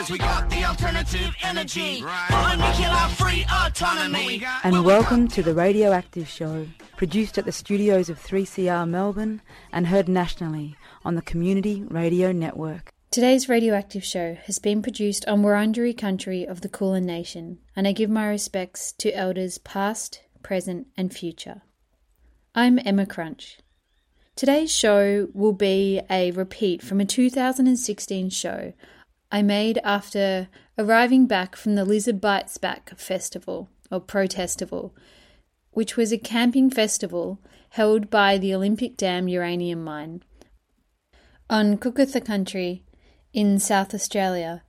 Cause we got the alternative energy. Right. Nuclear free autonomy. And welcome to the Radioactive Show, produced at the studios of 3CR Melbourne and heard nationally on the Community Radio Network. Today's radioactive show has been produced on Wurundjeri country of the Kulin Nation, and I give my respects to elders past, present, and future. I'm Emma Crunch. Today's show will be a repeat from a 2016 show I made after arriving back from the Lizard Bites Back festival or protestival, which was a camping festival held by the Olympic Dam uranium mine on Kokatha country in South Australia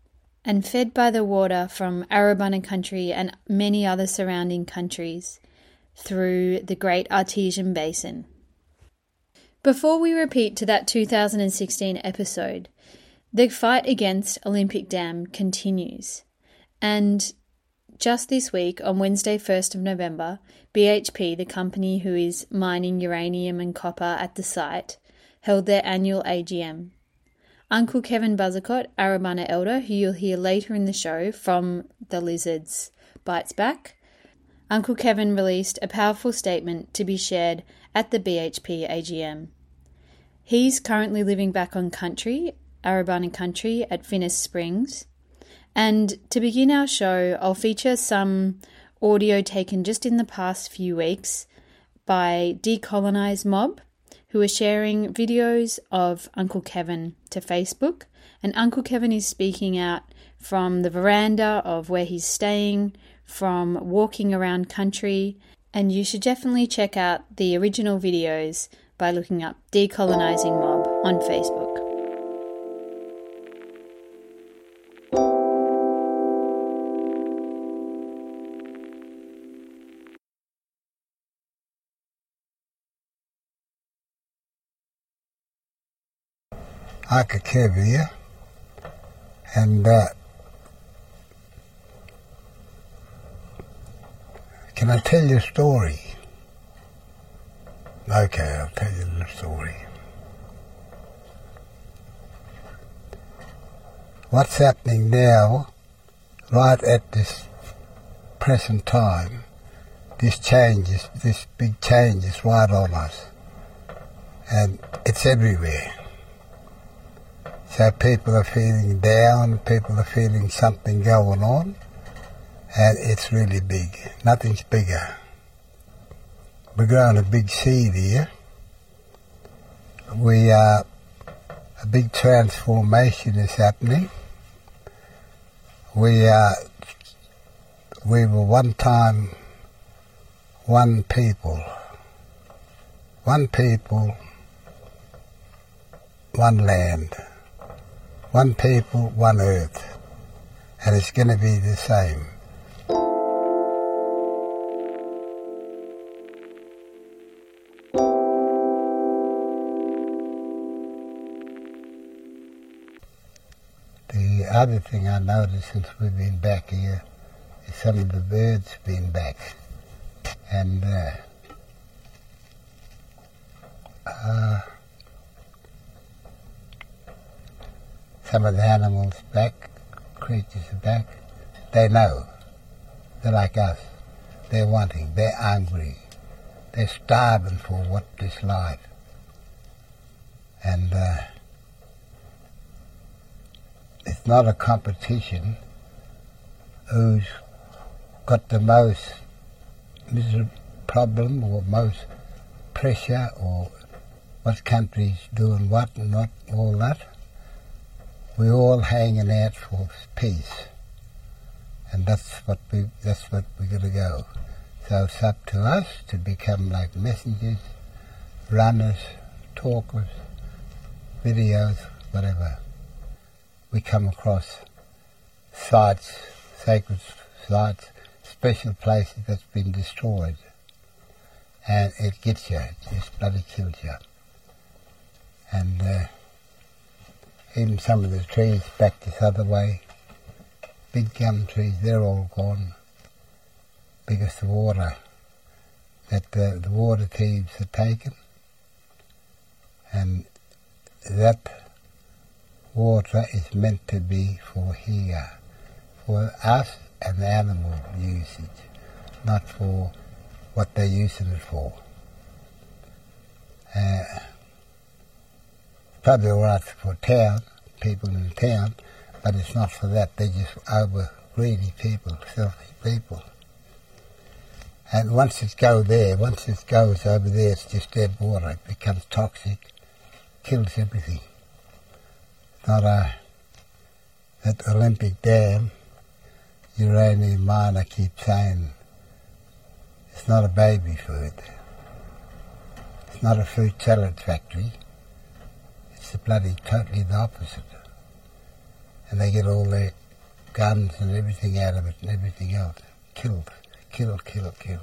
and fed by the water from Arabana country and many other surrounding countries through the Great Artesian Basin. Before we repeat to that 2016 episode, the fight against Olympic Dam continues. And just this week, on Wednesday, 1st of November, BHP, the company who is mining uranium and copper at the site, held their annual AGM. Uncle Kevin Buzzacott, Arabana Elder, who you'll hear later in the show from The Lizards Bites Back, Uncle Kevin released a powerful statement to be shared at the BHP AGM. He's currently living back on country, Arabana country at Finniss Springs. And to begin our show, I'll feature some audio taken just in the past few weeks by Decolonise Mob, who are sharing videos of Uncle Kevin to Facebook. And Uncle Kevin is speaking out from the veranda of where he's staying, from walking around country, and you should definitely check out the original videos by looking up Decolonising Mob on Facebook. Akakevia, and uh, can I tell you a story? Okay, I'll tell you the story. What's happening now, right at this present time, this changes, this big change is right on us. And it's everywhere. So people are feeling down, people are feeling something going on, and it's really big. Nothing's bigger we're growing a big seed here. We uh, a big transformation is happening. We uh, we were one time one people, one people, one land, one people, one earth, and it's going to be the same. The other thing I noticed since we've been back here is some of the birds been back. And uh, uh, some of the animals back, creatures back. They know. They're like us. They're wanting. They're hungry. They're starving for what this life. And uh, it's not a competition who's got the most problem or most pressure or what country's doing what and not all that. We're all hanging out for peace. And that's what we that's what we're gonna go. So it's up to us to become like messengers, runners, talkers, videos, whatever we come across sites, sacred sites, special places that's been destroyed. And it gets you, it just bloody kills you. And uh, even some of the trees back this other way, big gum trees, they're all gone because the water, that the, the water thieves are taken. And that water is meant to be for here, for us and animal usage, not for what they're using it for. Uh, probably all right for town, people in town, but it's not for that. They're just over greedy people, selfish people. And once it goes there, once it goes over there, it's just dead water. It becomes toxic, kills everything. Not a, at Olympic Dam, uranium miner keeps saying it's not a baby food. It's not a fruit salad factory. It's bloody totally the opposite. And they get all their guns and everything out of it and everything else. Killed, kill, kill, kill.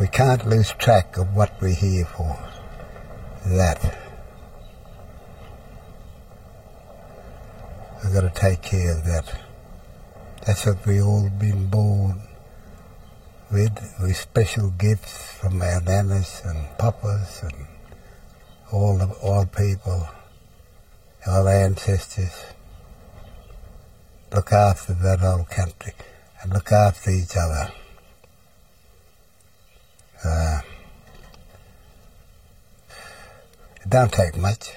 We can't lose track of what we're here for. That. We've got to take care of that. That's what we all been born with, with special gifts from our nanas and papas and all the all people, our ancestors. Look after that old country and look after each other. Uh, it don't take much.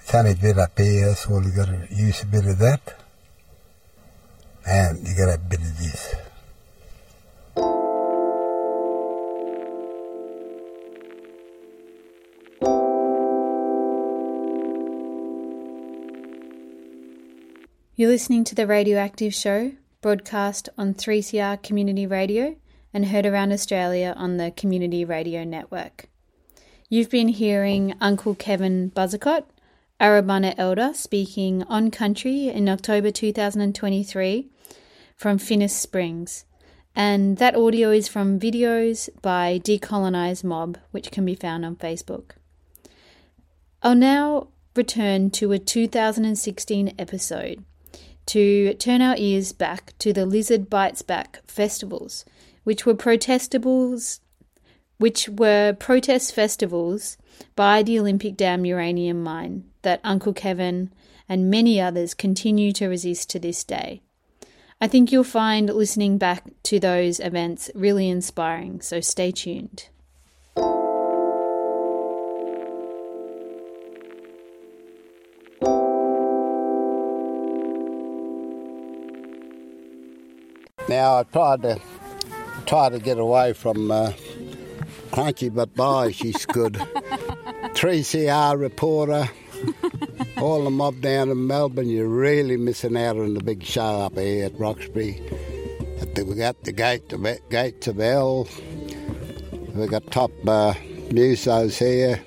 It's only a bit up here, so you got to use a bit of that, and you got a bit of You're listening to the Radioactive Show, broadcast on 3CR Community Radio and heard around Australia on the Community Radio Network. You've been hearing Uncle Kevin Buzzacott, Arabana Elder, speaking on country in October 2023 from Finniss Springs. And that audio is from videos by Decolonise Mob, which can be found on Facebook. I'll now return to a 2016 episode to turn our ears back to the Lizard Bites Back festivals, which were protestables which were protest festivals by the Olympic Dam uranium mine that Uncle Kevin and many others continue to resist to this day. I think you'll find listening back to those events really inspiring, so stay tuned. Now I tried to try to get away from uh, Crunchy, but boy, she's good. 3CR reporter, all the mob down in Melbourne. You're really missing out on the big show up here at Roxby. At the, we got the gate, the gates of hell. We got top uh, musos here.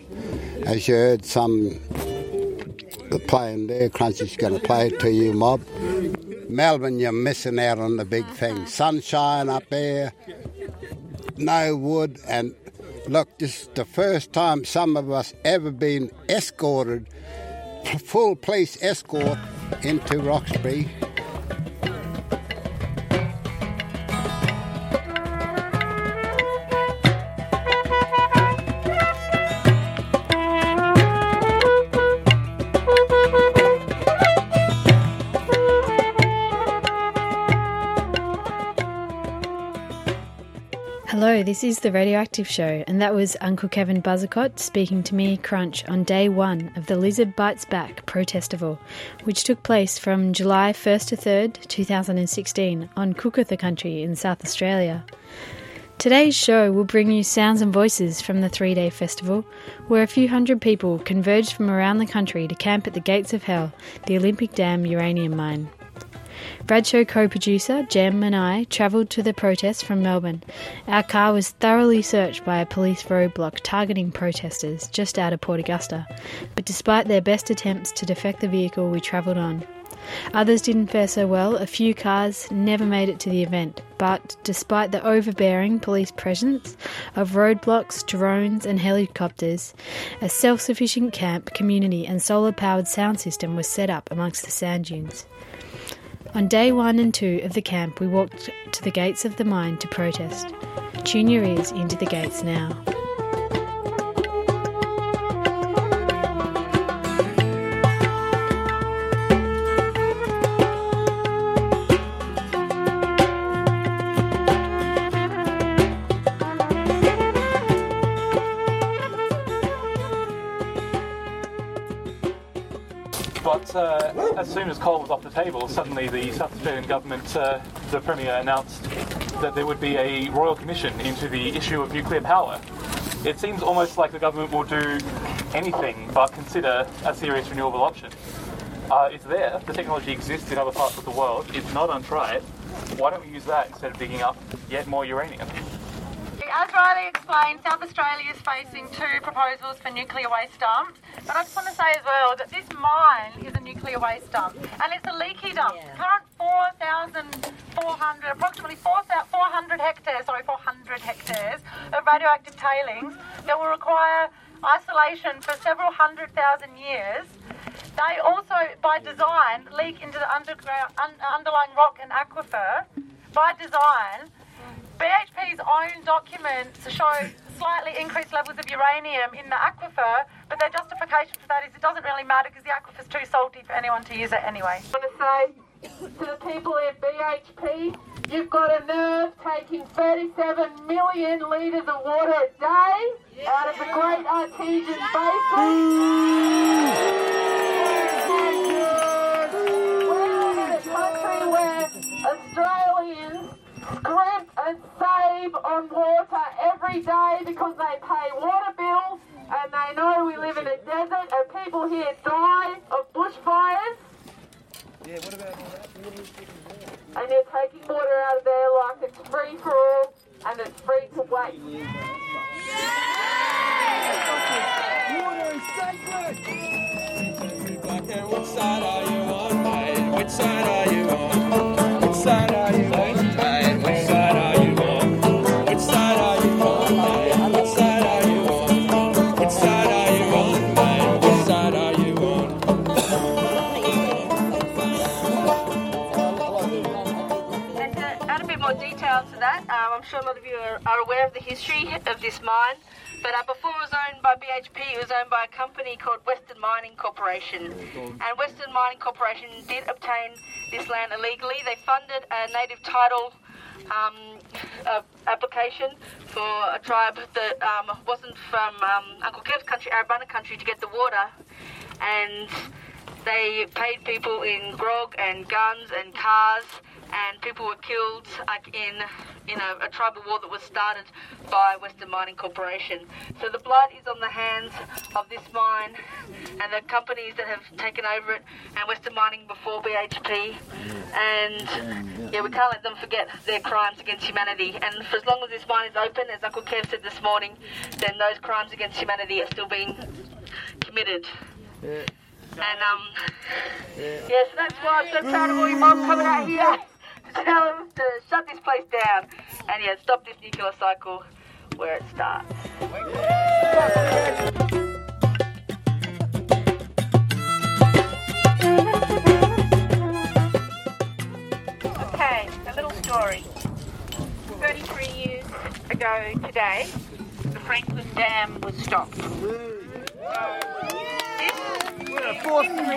As you heard, some playing there. Crunchy's going to play it to you, mob. Melbourne, you're missing out on the big thing. Uh-huh. Sunshine up there, no wood, and look, this is the first time some of us ever been escorted, full police escort into Roxby. This is the Radioactive Show, and that was Uncle Kevin Buzzacott speaking to me, Crunch, on day one of the Lizard Bites Back Protestival, which took place from July 1st to 3rd, 2016, on Kokatha Country in South Australia. Today's show will bring you sounds and voices from the three day festival, where a few hundred people converged from around the country to camp at the gates of hell, the Olympic Dam uranium mine. Bradshaw co producer Jem and I travelled to the protest from Melbourne. Our car was thoroughly searched by a police roadblock targeting protesters just out of Port Augusta, but despite their best attempts to defect the vehicle, we travelled on. Others didn't fare so well. A few cars never made it to the event, but despite the overbearing police presence of roadblocks, drones, and helicopters, a self sufficient camp, community, and solar powered sound system was set up amongst the sand dunes. On day one and two of the camp, we walked to the gates of the mine to protest. Tune your ears into the gates now. As soon as coal was off the table, suddenly the South Australian government, uh, the Premier announced that there would be a royal commission into the issue of nuclear power. It seems almost like the government will do anything but consider a serious renewable option. Uh, it's there, the technology exists in other parts of the world, it's not untried. Why don't we use that instead of digging up yet more uranium? As Riley explained, South Australia is facing two proposals for nuclear waste dumps. But I just want to say as well that this mine is a nuclear waste dump and it's a leaky dump. Current 4,400, approximately 400 hectares, sorry, 400 hectares of radioactive tailings that will require isolation for several hundred thousand years. They also, by design, leak into the underground, un, underlying rock and aquifer. By design, BHP's own documents show slightly increased levels of uranium in the aquifer, but their justification for that is it doesn't really matter because the aquifer's too salty for anyone to use it anyway. I want to say to the people at BHP, you've got a nerve taking 37 million litres of water a day out of the Great Artesian Basin. We live in a country where Australians scrimp and save on water every day because they pay water bills and they know we live in a desert and people here die of bushfires. Yeah, what about that? And you're taking water out of there like it's free for all and it's free to waste. Yeah! Water is sacred! Okay, which side are you on, mate? Which side are you on? Which side are you on, history of this mine. But uh, before it was owned by BHP, it was owned by a company called Western Mining Corporation. And Western Mining Corporation did obtain this land illegally. They funded a native title um, uh, application for a tribe that um, wasn't from um, Uncle Kev's country, Arabana country, to get the water. And they paid people in grog and guns and cars, and people were killed like in in a, a tribal war that was started by Western Mining Corporation. So the blood is on the hands of this mine and the companies that have taken over it, and Western Mining before BHP. And yeah, we can't let them forget their crimes against humanity. And for as long as this mine is open, as Uncle Kev said this morning, then those crimes against humanity are still being committed. And um, yeah, so that's why I'm so proud of all your mum coming out here tell them to shut this place down and yeah, stop this nuclear cycle where it starts. Okay, a little story. 33 years ago today, the Franklin Dam was stopped. So, We're a force to be!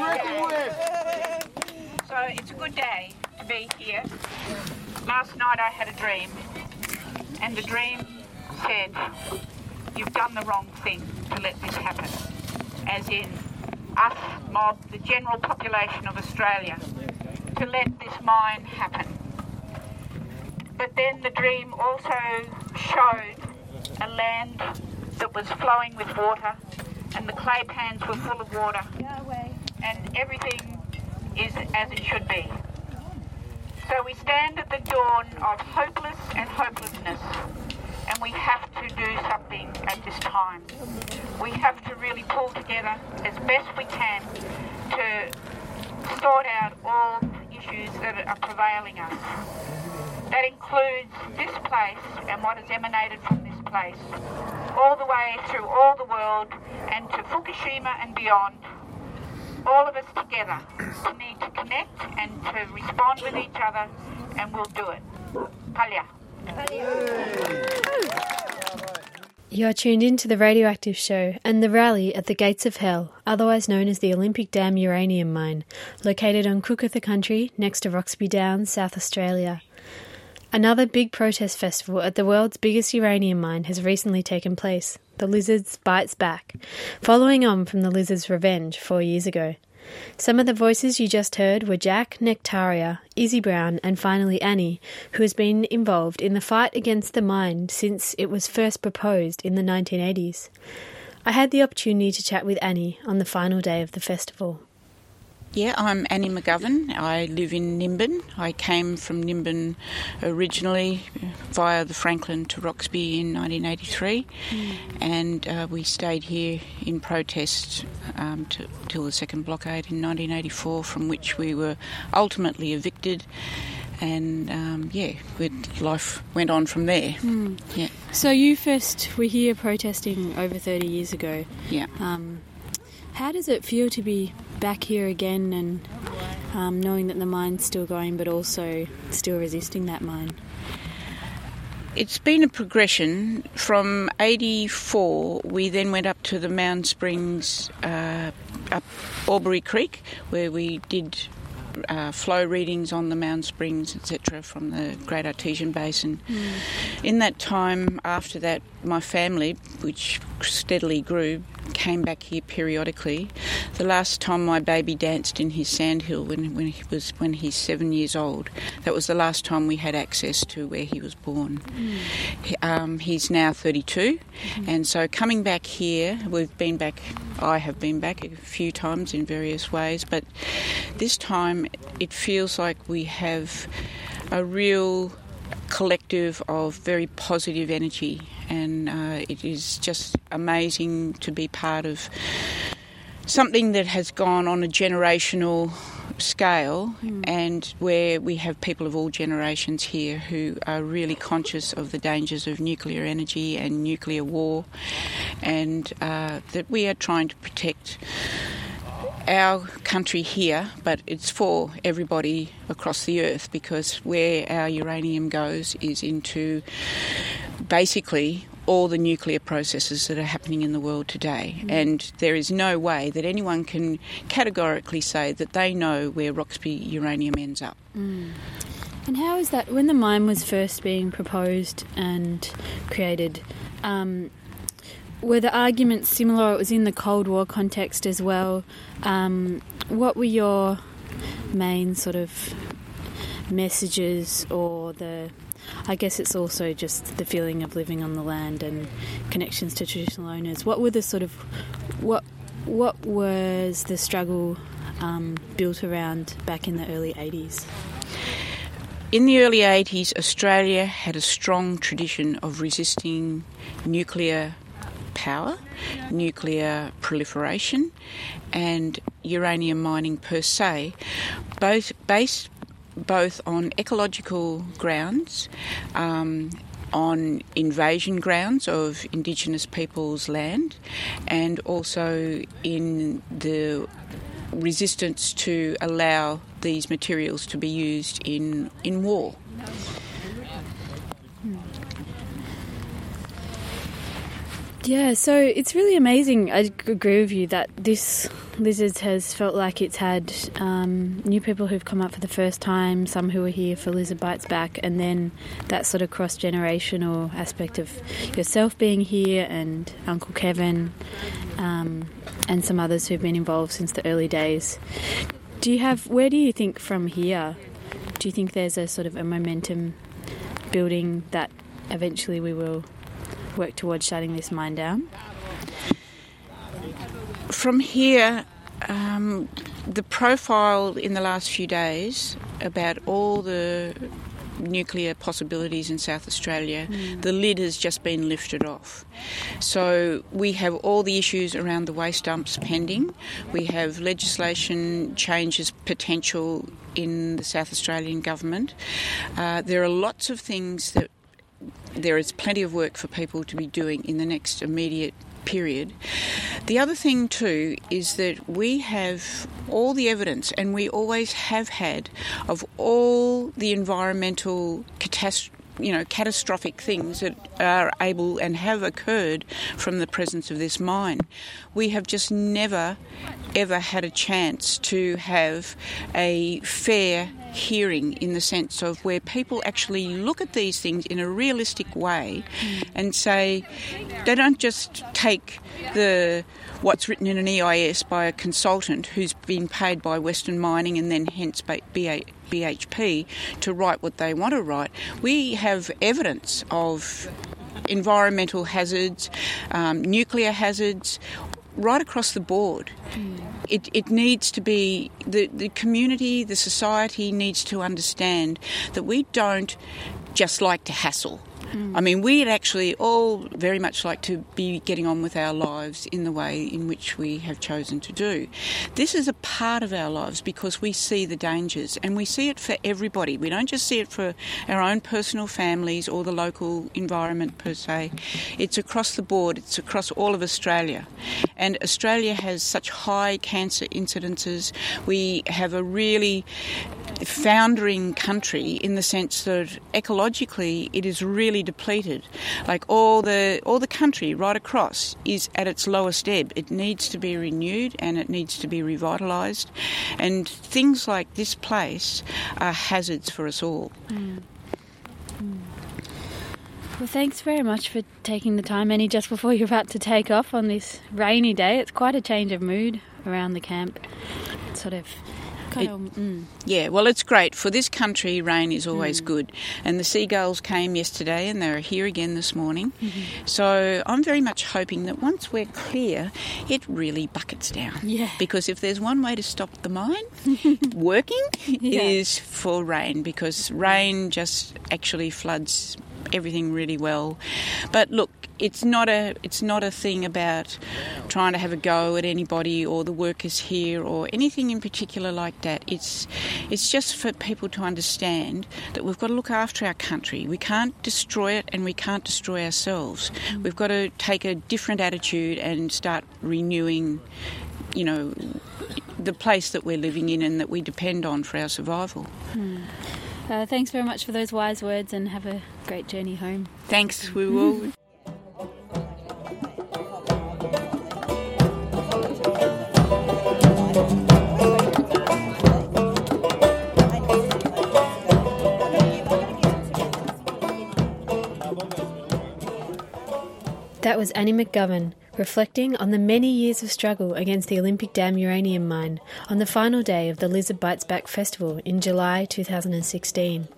So it's a good day to be here. Last night I had a dream, and the dream said, You've done the wrong thing to let this happen. As in, us, mob, the general population of Australia, to let this mine happen. But then the dream also showed a land that was flowing with water, and the clay pans were full of water, and everything is as it should be. So we stand at the dawn of hopeless and hopelessness, and we have to do something at this time. We have to really pull together as best we can to sort out all issues that are prevailing us. That includes this place and what has emanated from this place, all the way through all the world and to Fukushima and beyond. All of us together need to connect and to respond with each other, and we'll do it. Palia. You are tuned in to the Radioactive Show and the rally at the Gates of Hell, otherwise known as the Olympic Dam Uranium Mine, located on Kokatha Country next to Roxby Downs, South Australia. Another big protest festival at the world's biggest uranium mine has recently taken place. The Lizards Bites Back, following on from the Lizards Revenge four years ago. Some of the voices you just heard were Jack, Nectaria, Izzy Brown, and finally Annie, who has been involved in the fight against the mine since it was first proposed in the 1980s. I had the opportunity to chat with Annie on the final day of the festival. Yeah, I'm Annie McGovern. I live in Nimbin. I came from Nimbin originally via the Franklin to Roxby in 1983, and uh, we stayed here in protest um, t- till the second blockade in 1984, from which we were ultimately evicted. And um, yeah, life went on from there. Yeah, So you first were here protesting over 30 years ago. yeah. Um, how does it feel to be back here again and um, knowing that the mine's still going but also still resisting that mine? It's been a progression. From 84, we then went up to the Mound Springs, uh, up Alberrie Creek, where we did uh, flow readings on the Mound Springs, etc., from the Great Artesian Basin. In that time, after that, my family, which steadily grew, came back here periodically. The last time my baby danced in his sandhill when, when he was when he's seven years old, that was the last time we had access to where he was born. He- Um, he's now 32, and so coming back here, we've been back. I have been back a few times in various ways, but this time it feels like we have a real collective of very positive energy, and uh, it is just amazing to be part of something that has gone on a generational scale and where we have people of all generations here who are really conscious of the dangers of nuclear energy and nuclear war. And uh, that we are trying to protect our country here, but it's for everybody across the earth because where our uranium goes is into basically all the nuclear processes that are happening in the world today. And there is no way that anyone can categorically say that they know where Roxby uranium ends up. And how is that when the mine was first being proposed and created? Um, were the arguments similar? It was in the Cold War context as well. Um, what were your main sort of messages, or the? I guess it's also just the feeling of living on the land and connections to traditional owners. What were the sort of what what was the struggle um, built around back in the early eighties? In the early 80s, Australia had a strong tradition of resisting nuclear power, nuclear proliferation, and uranium mining per se, both based both on ecological grounds. Um, on invasion grounds of Indigenous peoples' land, and also in the resistance to allow these materials to be used in, in war. Yeah, so it's really amazing. I agree with you that this Lizards has felt like it's had um, new people who've come up for the first time, some who were here for Lizard Bites Back, and then that sort of cross generational aspect of yourself being here and Uncle Kevin um, and some others who've been involved since the early days. Do you have, where do you think from here? Do you think there's a sort of a momentum building that eventually we will work towards shutting this mine down? From here, um, the profile in the last few days about all the nuclear possibilities in South Australia, the lid has just been lifted off. So we have all the issues around the waste dumps pending. We have legislation changes potential in the South Australian government. Uh, there are lots of things that there is plenty of work for people to be doing in the next immediate period. The other thing, too, is that we have all the evidence, and we always have had, of all the environmental catast- you know, catastrophic things that are able and have occurred from the presence of this mine. We have just never, ever had a chance to have a fair hearing in the sense of where people actually look at these things in a realistic way and say they don't just take the what's written in an EIS by a consultant who's been paid by Western Mining and then hence BHP to write what they want to write. We have evidence of environmental hazards, um, nuclear hazards, right across the board. It, it needs to be, the, the community, the society needs to understand that we don't just like to hassle. I mean, we'd actually all very much like to be getting on with our lives in the way in which we have chosen to do. This is a part of our lives because we see the dangers and we see it for everybody. We don't just see it for our own personal families or the local environment per se. It's across the board, it's across all of Australia. And Australia has such high cancer incidences. We have a really foundering country in the sense that ecologically it is really depleted. Like all the all the country right across is at its lowest ebb. It needs to be renewed and it needs to be revitalised. And things like this place are hazards for us all. Mm. Mm. Well, thanks very much for taking the time, Annie, just before you're about to take off on this rainy day. It's quite a change of mood around the camp. Sort of It- Yeah, well, it's great. For this country, rain is always Mm. good. And the seagulls came yesterday and they're here again this morning. Mm-hmm. So I'm very much hoping that once we're clear, it really buckets down. Yeah. Because if there's one way to stop the mine working, Yeah. is for rain because rain just actually floods everything really well. But look, it's not a it's not a thing about trying to have a go at anybody or the workers here or anything in particular like that. It's it's just for people to understand that we've got to look after our country. We can't destroy it and we can't destroy ourselves. We've got to take a different attitude and start renewing, you know, the place that we're living in and that we depend on for our survival. Mm. Uh, thanks very much for those wise words and have a great journey home. Thanks, we will. That was Annie McGovern reflecting on the many years of struggle against the Olympic Dam uranium mine on the final day of the Lizard Bites Back Festival in July 2016.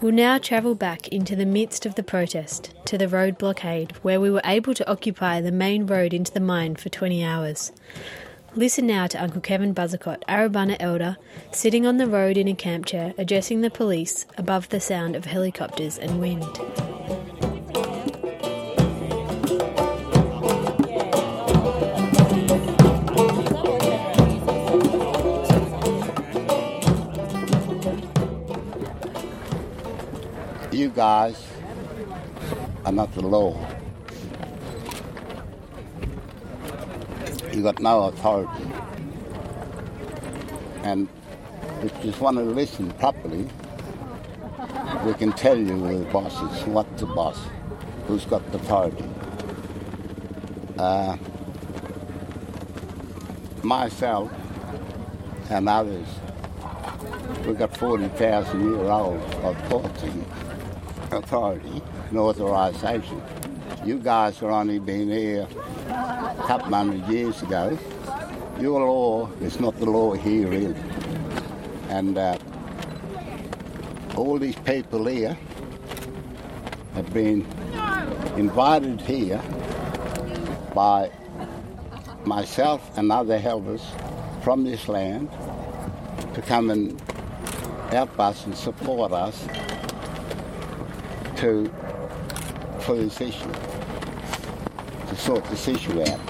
We'll now travel back into the midst of the protest to the road blockade where we were able to occupy the main road into the mine for 20 hours. Listen now to Uncle Kevin Buzzacott, Arabana elder, sitting on the road in a camp chair addressing the police above the sound of helicopters and wind. You guys are not the law. You got no authority. And if you just want to listen properly, we can tell you who the boss is, what's the boss, who's got the authority. Uh, myself and others, we've got 40,000 year old authority, authority and authorisation. You guys are only been here a couple hundred years ago. Your law is not the law here really. And uh, all these people here have been invited here by myself and other helpers from this land to come and help us and support us to for this issue, to sort this issue out.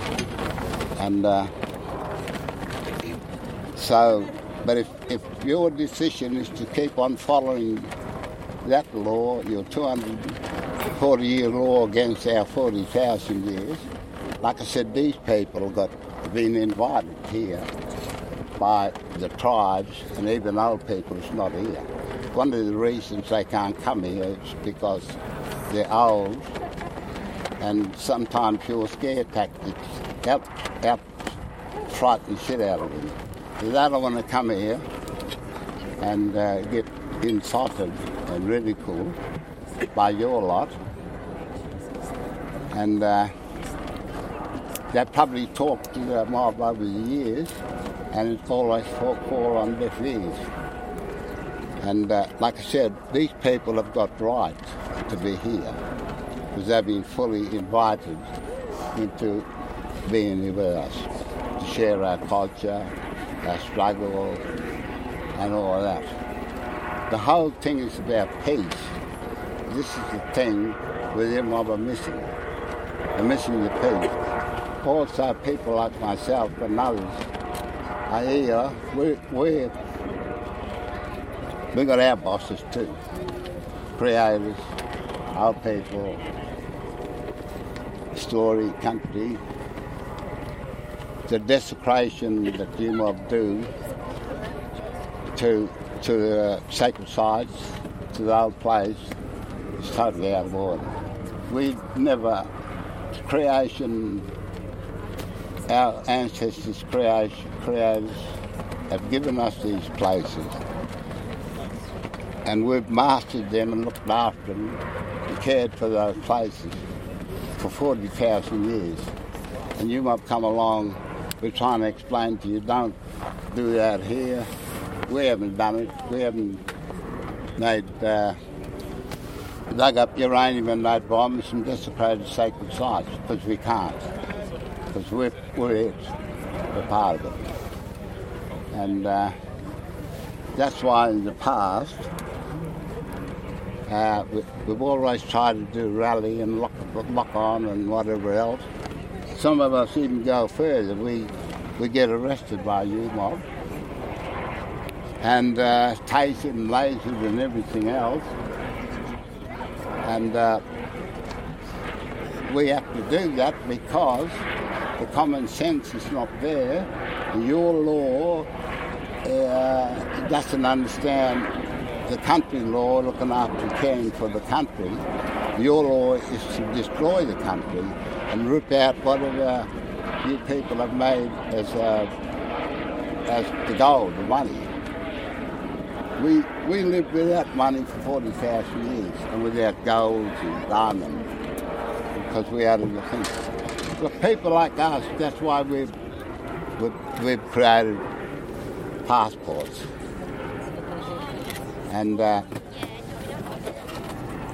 And uh, so, but if, if your decision is to keep on following that law, your 240 year law against our 40,000 years, like I said, these people got been invited here by the tribes and even old people is not here. One of the reasons they can't come here is because they're old and sometimes your scare tactics out, out frighten the shit out of them. They don't want to come here and uh, get insulted and ridiculed by your lot. And uh, they probably talked to the mob over the years, and it's always fall on deaf ears. And uh, like I said, these people have got rights to be here because they've been fully invited into being with us to share our culture, our struggle, and all that. The whole thing is about peace. This is the thing where them mob are missing. They're missing the peace. Also, people like myself and others are here. We're, we're, we got our bosses too. Creators, our people, story, country. The desecration that you mob do to to the sacred sites, to the old place, is totally out of order. We never creation our ancestors creation, creators have given us these places and we've mastered them and looked after them and cared for those places for 40,000 years. And you might come along, we're trying to explain to you, don't do that here. We haven't done it. We haven't made, uh, dug up uranium and made bombs and desecrated sacred sites because we can't. Because we're, we're it. We're part of it. And uh, that's why in the past, uh, we, we've always tried to do rally and lock, lock on and whatever else. Some of us even go further. We, we get arrested by you mob and uh, and lasered and everything else. And uh, we have to do that because the common sense is not there. Your law uh, doesn't understand the country law looking after caring for the country. Your law is to destroy the country and rip out whatever you people have made as, uh, as the gold, the money. We, we lived without money for 40,000 years and without gold and diamonds because we had the things. But people like us, that's why we've, we've, we've created passports. And uh,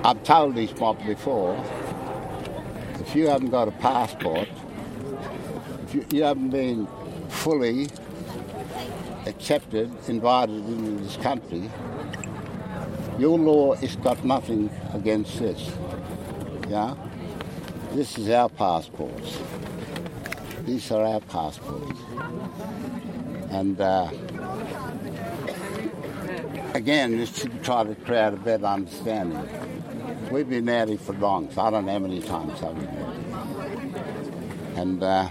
I've told these mob before, if you haven't got a passport, if you, you haven't been fully accepted, invited into this country, your law has got nothing against this. Yeah? This is our passports. These are our passports. And uh, again, just to try to create a better understanding. We've been at it for long, so I don't know how many times I've been at. And uh,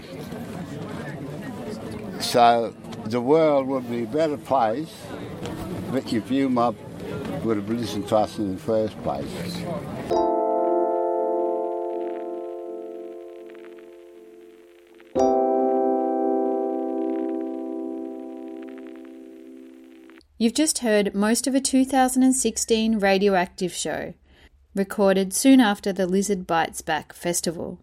so the world would be a better place if you mob would have listened to us in the first place. You've just heard most of a 2016 radioactive show, recorded soon after the Lizard Bites Back festival.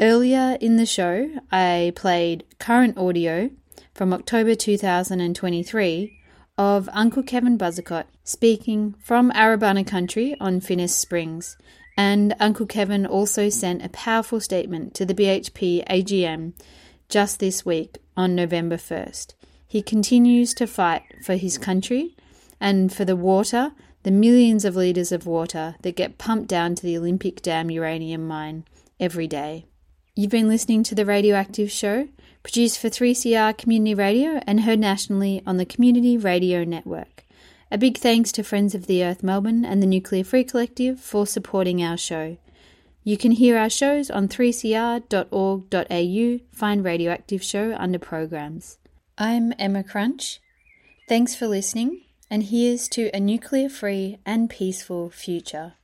Earlier in the show, I played current audio from October 2023 of Uncle Kevin Buzzacott speaking from Arabana country on Finniss Springs. And Uncle Kevin also sent a powerful statement to the BHP AGM just this week on November 1st. He continues to fight for his country and for the water, the millions of litres of water that get pumped down to the Olympic Dam uranium mine every day. You've been listening to The Radioactive Show, produced for 3CR Community Radio and heard nationally on the Community Radio Network. A big thanks to Friends of the Earth Melbourne and the Nuclear Free Collective for supporting our show. You can hear our shows on 3cr.org.au, find Radioactive Show under programs. I'm Emma Crunch. Thanks for listening, and here's to a nuclear free and peaceful future.